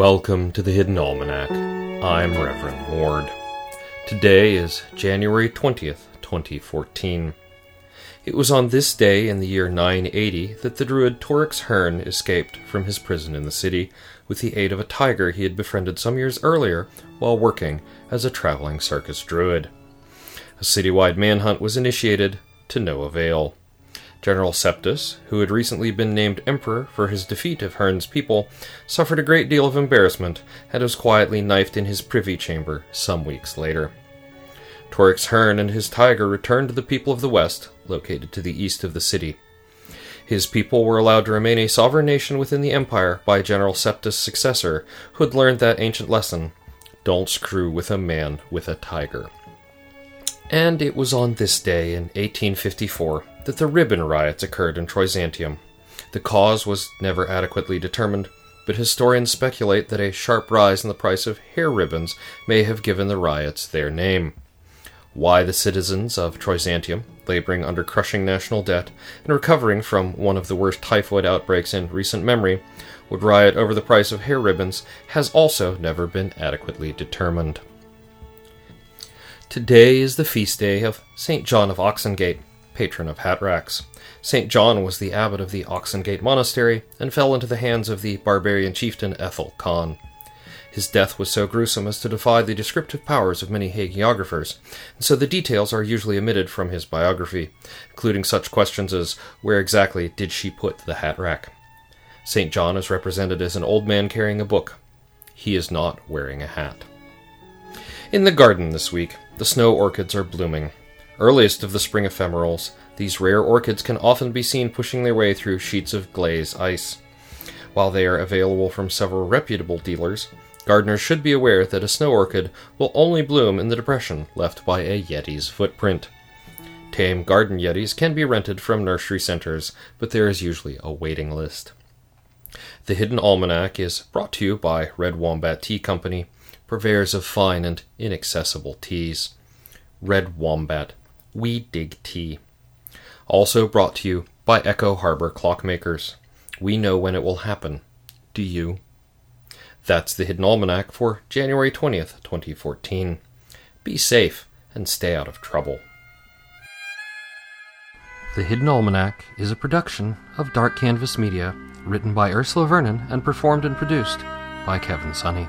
Welcome to the Hidden Almanac. I'm Reverend Ward. Today is January 20th, 2014. It was on this day in the year 980 that the druid Torix Herne escaped from his prison in the city with the aid of a tiger he had befriended some years earlier while working as a traveling circus druid. A citywide manhunt was initiated to no avail. General Septus, who had recently been named emperor for his defeat of Herne's people, suffered a great deal of embarrassment and was quietly knifed in his privy chamber some weeks later. Torix Herne and his tiger returned to the people of the West, located to the east of the city. His people were allowed to remain a sovereign nation within the empire by General Septus' successor, who had learned that ancient lesson don't screw with a man with a tiger. And it was on this day in 1854 that the ribbon riots occurred in Troyzantium. The cause was never adequately determined, but historians speculate that a sharp rise in the price of hair ribbons may have given the riots their name. Why the citizens of Troyzantium, laboring under crushing national debt and recovering from one of the worst typhoid outbreaks in recent memory, would riot over the price of hair ribbons has also never been adequately determined. Today is the feast day of St. John of Oxengate, patron of hat racks. St. John was the abbot of the Oxengate Monastery and fell into the hands of the barbarian chieftain Ethel Khan. His death was so gruesome as to defy the descriptive powers of many hagiographers, and so the details are usually omitted from his biography, including such questions as where exactly did she put the hat rack? St. John is represented as an old man carrying a book. He is not wearing a hat. In the garden this week, the snow orchids are blooming. Earliest of the spring ephemerals, these rare orchids can often be seen pushing their way through sheets of glaze ice. While they are available from several reputable dealers, gardeners should be aware that a snow orchid will only bloom in the depression left by a Yeti's footprint. Tame garden Yetis can be rented from nursery centers, but there is usually a waiting list. The Hidden Almanac is brought to you by Red Wombat Tea Company, purveyors of fine and inaccessible teas. Red Wombat, we dig tea. Also brought to you by Echo Harbor Clockmakers. We know when it will happen. Do you? That's the Hidden Almanac for January 20th, 2014. Be safe and stay out of trouble. The Hidden Almanac is a production of Dark Canvas Media, written by Ursula Vernon and performed and produced by Kevin Sonney.